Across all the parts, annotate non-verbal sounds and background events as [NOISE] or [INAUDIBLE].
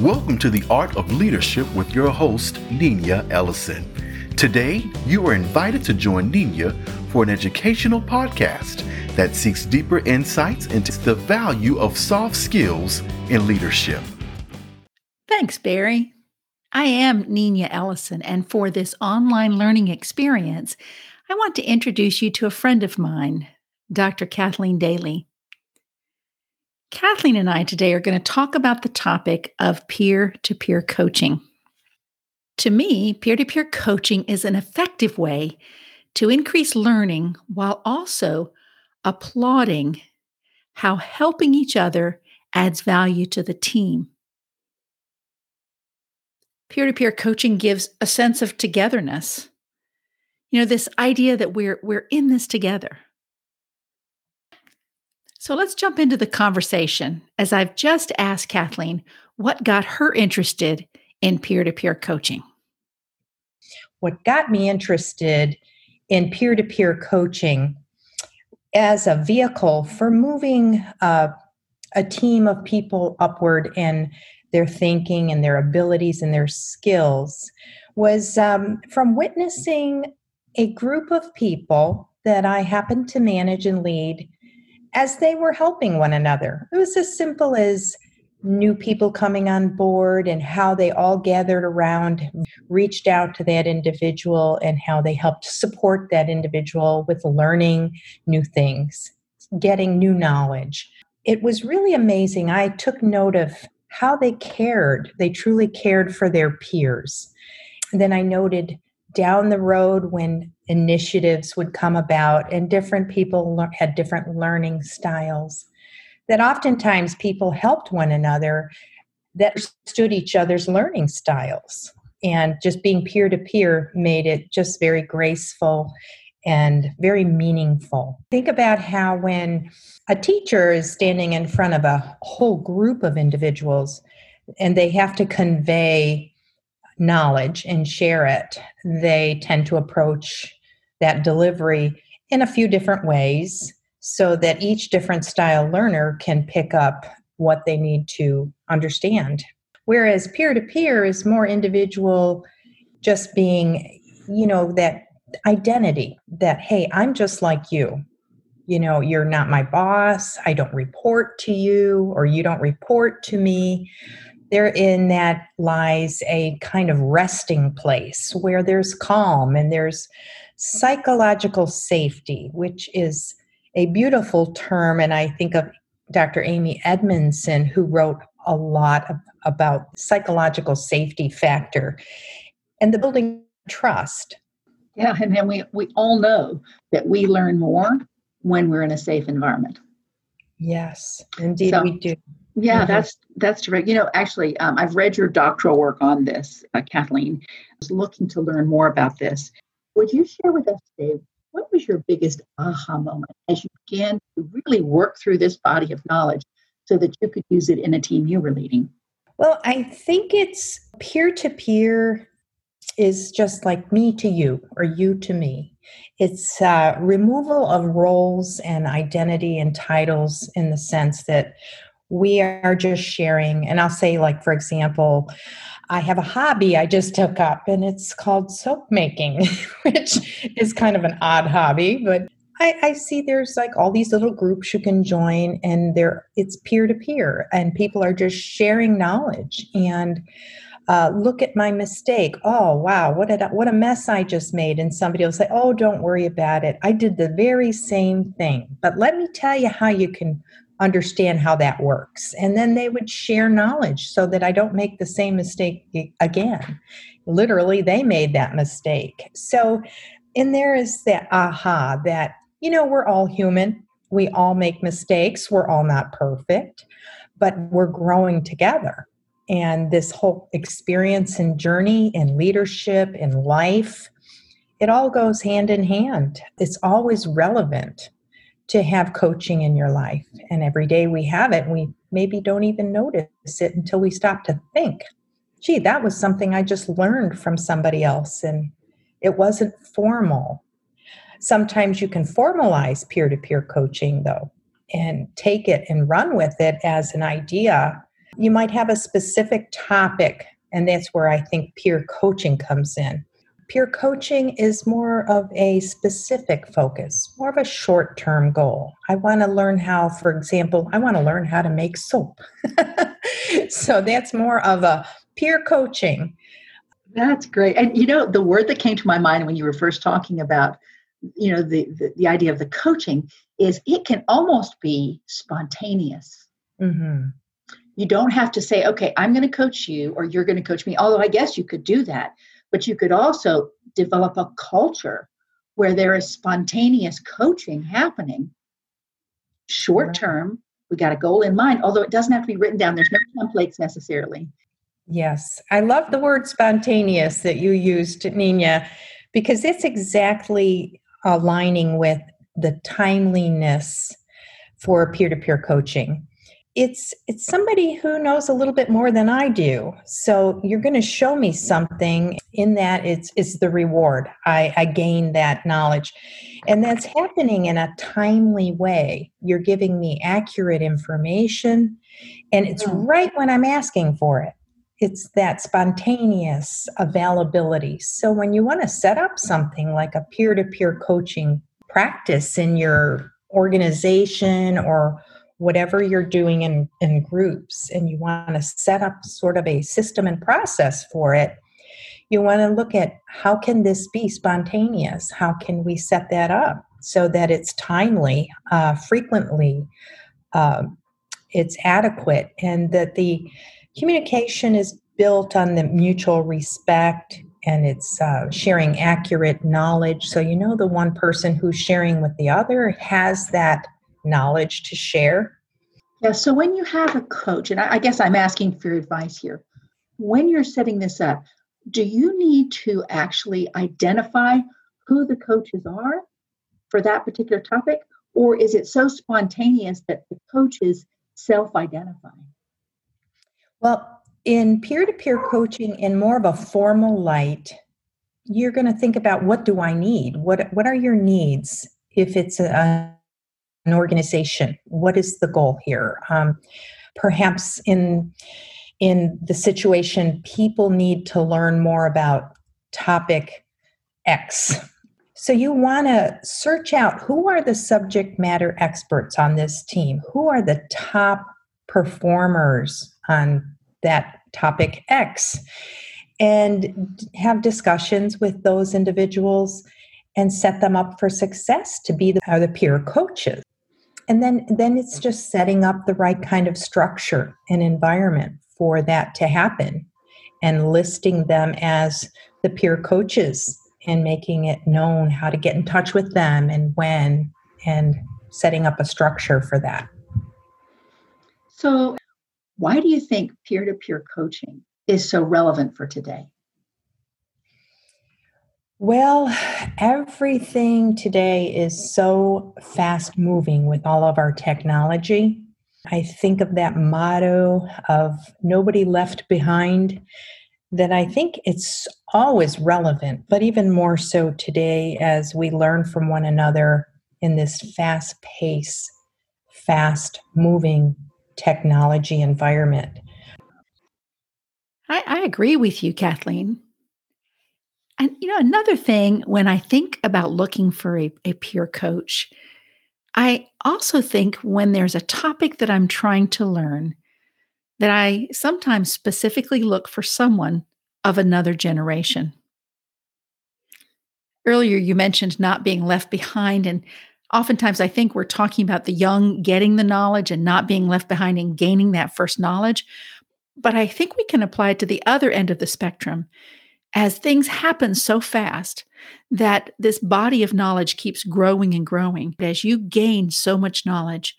Welcome to the Art of Leadership with your host, Nina Ellison. Today, you are invited to join Nina for an educational podcast that seeks deeper insights into the value of soft skills in leadership. Thanks, Barry. I am Nina Ellison, and for this online learning experience, I want to introduce you to a friend of mine, Dr. Kathleen Daly. Kathleen and I today are going to talk about the topic of peer to peer coaching. To me, peer to peer coaching is an effective way to increase learning while also applauding how helping each other adds value to the team. Peer to peer coaching gives a sense of togetherness. You know, this idea that we're, we're in this together. So let's jump into the conversation as I've just asked Kathleen what got her interested in peer to peer coaching. What got me interested in peer to peer coaching as a vehicle for moving uh, a team of people upward in their thinking and their abilities and their skills was um, from witnessing a group of people that I happened to manage and lead as they were helping one another. It was as simple as new people coming on board and how they all gathered around, reached out to that individual, and how they helped support that individual with learning new things, getting new knowledge. It was really amazing. I took note of how they cared. They truly cared for their peers. And then I noted down the road when initiatives would come about and different people le- had different learning styles that oftentimes people helped one another that understood each other's learning styles and just being peer to peer made it just very graceful and very meaningful. Think about how when a teacher is standing in front of a whole group of individuals and they have to convey knowledge and share it, they tend to approach that delivery in a few different ways so that each different style learner can pick up what they need to understand. Whereas peer to peer is more individual, just being, you know, that identity that, hey, I'm just like you. You know, you're not my boss. I don't report to you, or you don't report to me therein that lies a kind of resting place where there's calm and there's psychological safety, which is a beautiful term. And I think of Dr. Amy Edmondson, who wrote a lot of, about psychological safety factor and the building trust. Yeah, and then we, we all know that we learn more when we're in a safe environment. Yes, indeed so, we do. Yeah, mm-hmm. that's that's terrific. You know, actually, um, I've read your doctoral work on this, uh, Kathleen. I was looking to learn more about this. Would you share with us, Dave, what was your biggest aha moment as you began to really work through this body of knowledge so that you could use it in a team you were leading? Well, I think it's peer to peer is just like me to you or you to me. It's uh, removal of roles and identity and titles in the sense that we are just sharing. And I'll say, like, for example, I have a hobby I just took up and it's called soap making, [LAUGHS] which is kind of an odd hobby, but I, I, see there's like all these little groups you can join and there it's peer to peer and people are just sharing knowledge and uh, look at my mistake. Oh wow, what I, what a mess I just made! And somebody will say, "Oh, don't worry about it. I did the very same thing." But let me tell you how you can understand how that works. And then they would share knowledge so that I don't make the same mistake again. Literally, they made that mistake. So, and there is that aha that, you know, we're all human. We all make mistakes. We're all not perfect, but we're growing together. And this whole experience and journey and leadership and life, it all goes hand in hand. It's always relevant to have coaching in your life. And every day we have it, we maybe don't even notice it until we stop to think, gee, that was something I just learned from somebody else and it wasn't formal. Sometimes you can formalize peer to peer coaching though and take it and run with it as an idea You might have a specific topic, and that's where I think peer coaching comes in. Peer coaching is more of a specific focus, more of a short term goal. I want to learn how, for example, I want to learn how to make soap. [LAUGHS] so that's more of a peer coaching. That's great. And you know, the word that came to my mind when you were first talking about, you know, the, the, the idea of the coaching is it can almost be spontaneous. Mm-hmm. You don't have to say, okay, I'm going to coach you or you're going to coach me, although I guess you could do that but you could also develop a culture where there is spontaneous coaching happening. Short term we got a goal in mind although it doesn't have to be written down. There's no templates necessarily. Yes. I love the word spontaneous that you used nina because it's exactly aligning with the timeliness for peer-to-peer coaching it's it's somebody who knows a little bit more than I do. So you're going to show me something in that it's is the reward. I, I gain that knowledge. And that's happening in a timely way. You're giving me accurate information and it's hmm. right when I'm asking for it. It's that spontaneous availability. So when you want to set up something like a peer-to-peer coaching practice in your organization or whatever you're doing in, in groups and you want to set up sort of a system and process for it you want to look at how can this be spontaneous? How can we set that up so that it's timely uh, frequently uh, it's adequate and that the communication is built on the mutual respect and it's uh, sharing accurate knowledge. So you know the one person who's sharing with the other has that knowledge to share. Yeah, so when you have a coach, and I, guess I'm asking for advice here, when you're setting this up, do you need to actually identify who the coaches are for that particular topic? Or is it so spontaneous that the coaches self identify? Well, in peer to peer coaching, in more of a formal light, you're going to think about what do I need? What, what are your needs? If it's a, an organization? What is the goal here? Um, perhaps in in the situation, people need to learn more about topic X. So you want to search out who are the subject matter experts on this team? Who are the top performers on that topic X? And have discussions with those individuals and set them up for success to be the, the peer coaches. And then then it's mm-hmm. just setting up the right kind of structure and environment for that to happen and listing them as the peer coaches and making it known how to get in touch with them and when and setting up a structure for that. So why do you think peer-to-peer coaching is so relevant for today well, everything today is so fast moving with all of our technology. I think of that motto of nobody left behind that I think it's always relevant, but even more so today as we learn from one another in this fast pace, fast moving technology environment. I, I agree with you, Kathleen. And, you know, another thing, when I think about looking for a, a peer coach, I also think when there's a topic that I'm trying to learn, that I sometimes specifically look for someone of another generation. Earlier, you mentioned not being left behind. And oftentimes, I think we're talking about the young getting the knowledge and not being left behind and gaining that first knowledge. But I think we can apply it to the other end of the spectrum as things happen so fast that this body of knowledge keeps growing and growing, as you gain so much knowledge,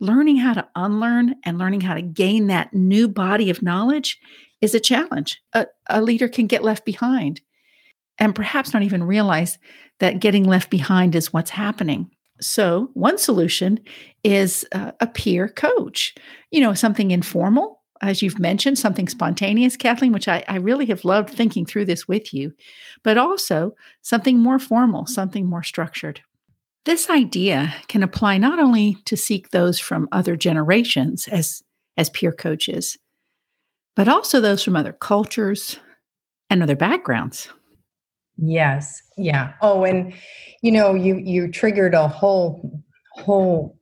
learning how to unlearn and learning how to gain that new body of knowledge is a challenge. A, a leader can get left behind and perhaps not even realize that getting left behind is what's happening. So, one solution is uh, a peer coach, you know, something informal as you've mentioned, something spontaneous, Kathleen, which I, I really have loved thinking through this with you, but also something more formal, something more structured. This idea can apply not only to seek those from other generations as, as peer coaches, but also those from other cultures and other backgrounds. Yes. Yeah. Oh, and you know, you you triggered a whole whole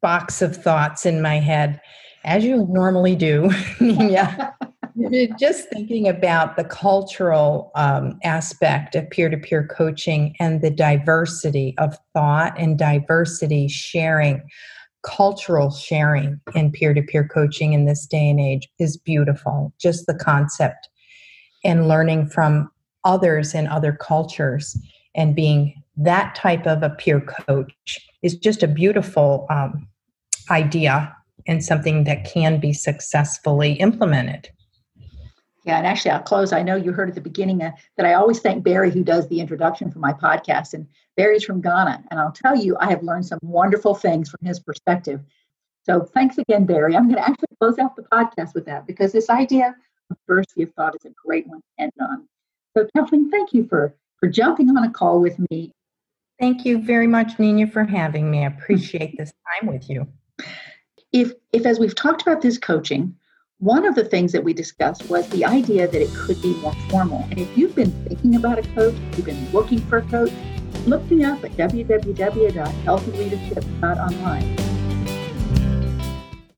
box of thoughts in my head, as you normally do. [LAUGHS] yeah. [LAUGHS] Just thinking about the cultural um, aspect of peer to peer coaching and the diversity of thought and diversity sharing, cultural sharing in peer to peer coaching in this day and age is beautiful. Just the concept and learning from others in other cultures and being that type of a peer coach is just a beautiful um, idea and something that can be successfully implemented. Yeah, and actually, I'll close. I know you heard at the beginning uh, that I always thank Barry, who does the introduction for my podcast. And Barry's from Ghana. And I'll tell you, I have learned some wonderful things from his perspective. So thanks again, Barry. I'm going to actually close out the podcast with that because this idea of diversity of thought is a great one to end on. So, Kathleen, thank you for, for jumping on a call with me. Thank you very much, Nina, for having me. I appreciate this time with you. If, if as we've talked about this coaching, one of the things that we discussed was the idea that it could be more formal. And if you've been thinking about a coach, you've been looking for a coach, look me up at www.healthyleadership.online.